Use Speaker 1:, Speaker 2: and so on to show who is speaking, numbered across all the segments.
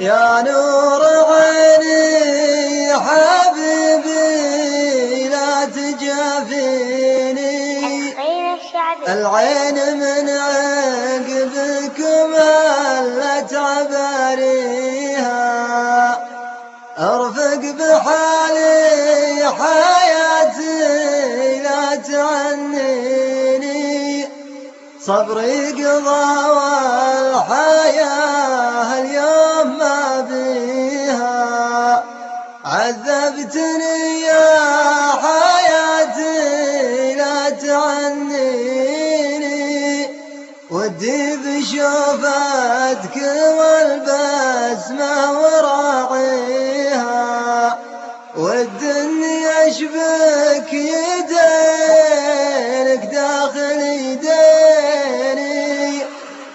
Speaker 1: يا نور عيني حبيبي لا تجافيني. العين من عقبكم هلت عباريها أرفق بحالي حياتي لا تعنيني. صبري قضى والحياة ودي بشوفتك والبسمة وراعيها والدنيا أشبك يدينك داخل يديني.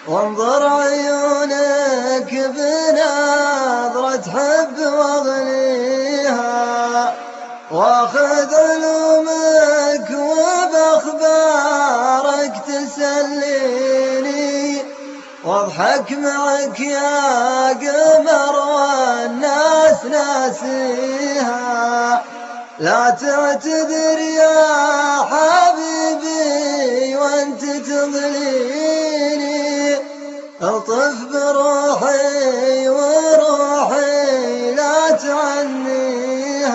Speaker 1: وانظر عيونك بنظرة حب واغنيها وأخذ علومك وبأخبارك تسليني واضحك معك يا قمر والناس ناسيها. لا تعتذر يا حبيبي وانت تضليني. ألطف بروحي وروحي لا تعنيها.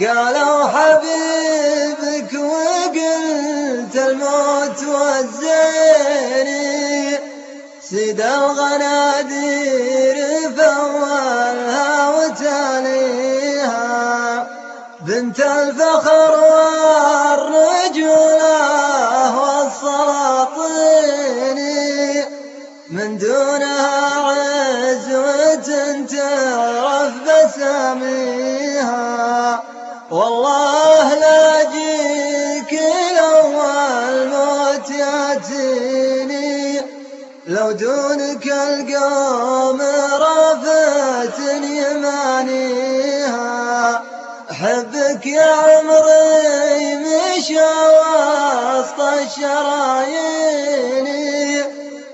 Speaker 1: قالوا حبيبك وقلت الموت والزيني. سيد الغنادير فولها وتاليها بنت الفخر والرجولة والسلاطين. من دونها عزوة تعرف بساميها. والله لو دونك القوم رفتني مانيها حبك يا عمري مشى وسط الشرايين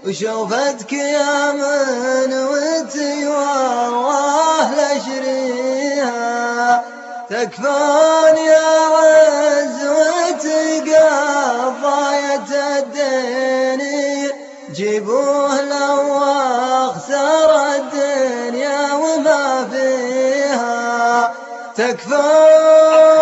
Speaker 1: وشوفتك يا منوتي والله لشريها تكفون يا عزوتي تكثر